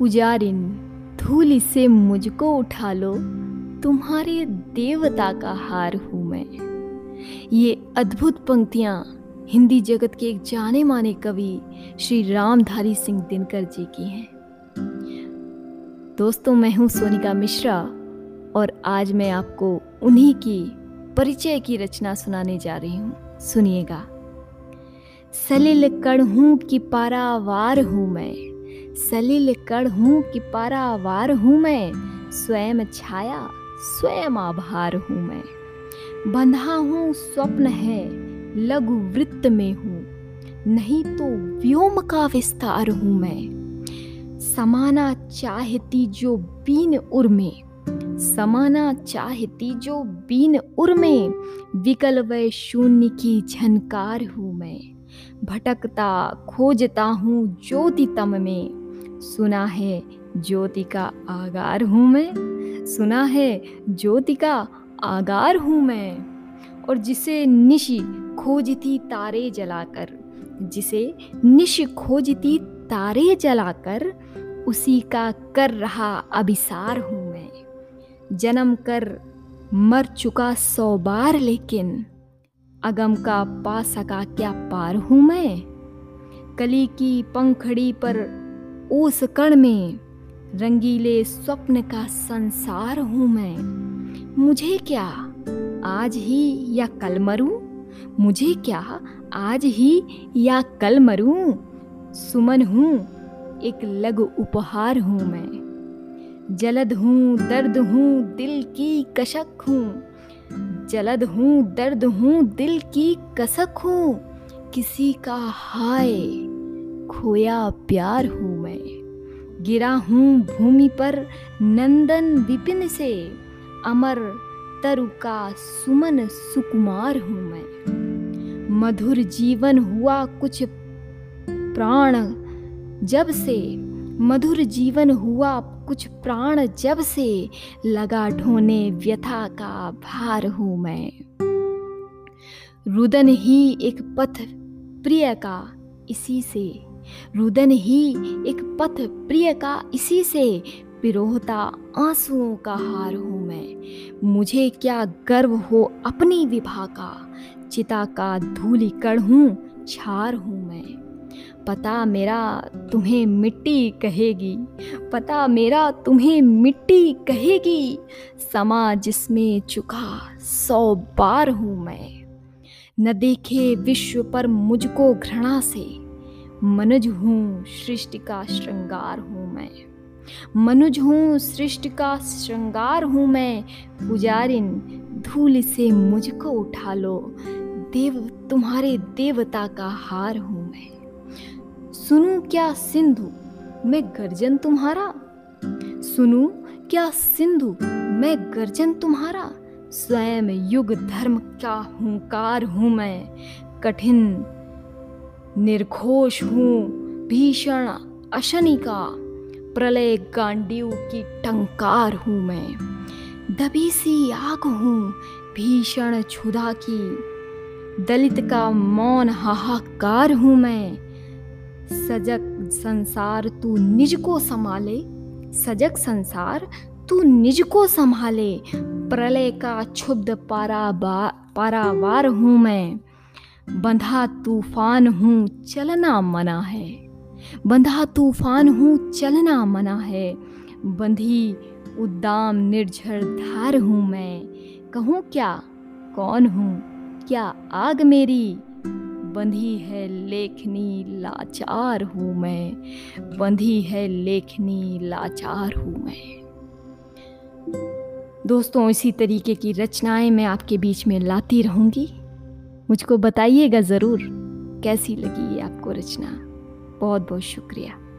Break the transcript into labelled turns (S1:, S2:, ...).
S1: पुजारिन, धूल से मुझको उठा लो। तुम्हारे देवता का हार हूँ मैं। ये अद्भुत पंक्तियाँ हिंदी जगत के एक जाने माने कवि श्री रामधारी सिंह दिनकर जी की हैं। दोस्तों, मैं हूँ सोनिका मिश्रा और आज मैं आपको उन्हीं की परिचय की रचना सुनाने जा रही हूँ। सुनिएगा। सलिल कण हूँ कि पारावार हूँ मैं। सलिल कण हूँ कि पारावार हूँ मैं। स्वयं छाया, स्वयं आभार हूँ मैं। बंधा हूँ स्वप्न है, लघु वृत्त में हूँ। नहीं तो व्योम का विस्तार हूँ मैं। समाना चाहती जो बीन उर में। समाना चाहती जो बीन उर में। विकल व शून्य की झनकार हूँ मैं। भटकता खोजता हूँ ज्योति तम में। सुना है ज्योति का आगार हूँ मैं। सुना है ज्योति का आगार हूँ मैं। और जिसे निशि खोजती तारे जलाकर, जिसे निश खोजती तारे जलाकर, उसी का कर रहा अभिसार हूँ मैं। जन्म कर मर चुका सौ बार लेकिन अगम का पा सका क्या पार हूँ मैं। कली की पंखड़ी पर ओस कण में रंगीले स्वप्न का संसार हूँ मैं। मुझे क्या आज ही या कल मरूं? मुझे क्या आज ही या कल मरूं? सुमन हूँ, एक लघु उपहार हूँ मैं। जलद हूँ, दर्द हूँ, दिल की कशक हूँ। जलद हूँ, दर्द हूँ, दिल की कसक हूँ। किसी का हाय, खोया प्यार हूँ मैं। गिरा हूँ भूमि पर नंदन विपिन से। अमर तरु का सुमन सुकुमार हूँ मैं। मधुर जीवन हुआ कुछ प्राण जब से मधुर जीवन हुआ कुछ प्राण जब से लगा ढोने व्यथा का भार हूँ मैं। रुदन ही एक पथ प्रिय का इसी से। रुदन ही एक पथ प्रिय का इसी से पिरोहता आंसुओं का हार हूँ मैं। मुझे क्या गर्व हो अपनी विभा का? चिता का धूलि कण हूँ, छार हूँ मैं। पता मेरा तुम्हें मिट्टी कहेगी, पता मेरा तुम्हें मिट्टी कहेगी, समा जिसमें चुका सौ बार हूँ मैं। न देखे विश्व पर मुझको घृणा से, मनुज हूँ सृष्टि का श्रृंगार हूँ मैं। मनुज हूँ सृष्टि का श्रृंगार हूँ मैं, पुजारिन धूल से मुझको उठा लो, देव तुम्हारे देवता का हार हूँ सुनू क्या सिंधु मैं गर्जन तुम्हारा? सुनू क्या सिंधु मैं गर्जन तुम्हारा? स्वयं युग धर्म का हुंकार हूँ मैं। कठिन निर्घोष हूँ भीषण अशनि का। प्रलय गांडीव की टंकार हूँ मैं। दबी सी आग हूँ भीषण क्षुधा की। दलित का मौन हाहाकार हूँ मैं। सजग संसार तू निज को संभाले, सजग संसार तू निज को संभाले। प्रलय का क्षुब्ध पारा पारावार हूँ मैं। बंधा तूफ़ान हूँ, चलना मना है। बंधा तूफ़ान हूँ, चलना मना है। बंधी उद्दाम निर्झर धार हूँ मैं। कहूँ, क्या? कौन हूँ? क्या आग मेरी? बंधी है लेखनी लाचार हूँ मैं, बंधी है लेखनी लाचार हूँ मैं। दोस्तों, इसी तरीके की रचनाएँ मैं आपके बीच में लाती रहूँगी। मुझको बताइएगा ज़रूर कैसी लगी ये आपको रचना। बहुत बहुत शुक्रिया।